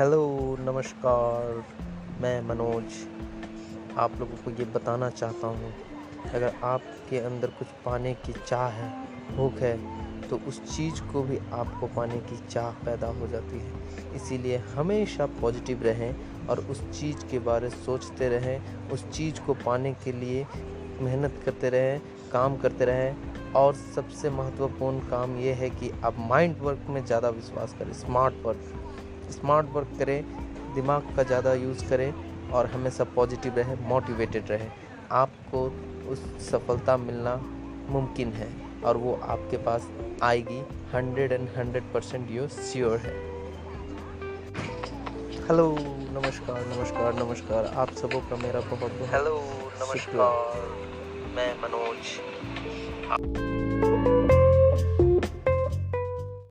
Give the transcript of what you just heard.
Hello, नमस्कार। मैं मनोज आप लोगों को ये बताना चाहता हूँ, अगर आपके अंदर कुछ पाने की चाह है, भूख है तो उस चीज़ को भी आपको पाने की चाह पैदा हो जाती है। इसीलिए हमेशा पॉजिटिव रहें और उस चीज़ के बारे सोचते रहें, उस चीज़ को पाने के लिए मेहनत करते रहें, काम करते रहें। और सबसे महत्वपूर्ण काम ये है कि आप माइंड वर्क में ज़्यादा विश्वास करें, स्मार्ट वर्क। स्मार्ट वर्क करें दिमाग का ज़्यादा यूज़ करें और हमेशा पॉजिटिव रहे मोटिवेटेड रहे। आपको उस सफलता मिलना मुमकिन है और वो आपके पास आएगी। Hundred and hundred percent yo sure है। हेलो नमस्कार नमस्कार नमस्कार। आप सबों का मेरा बहुत बहुत हेलो नमस्कार। मैं मनोज।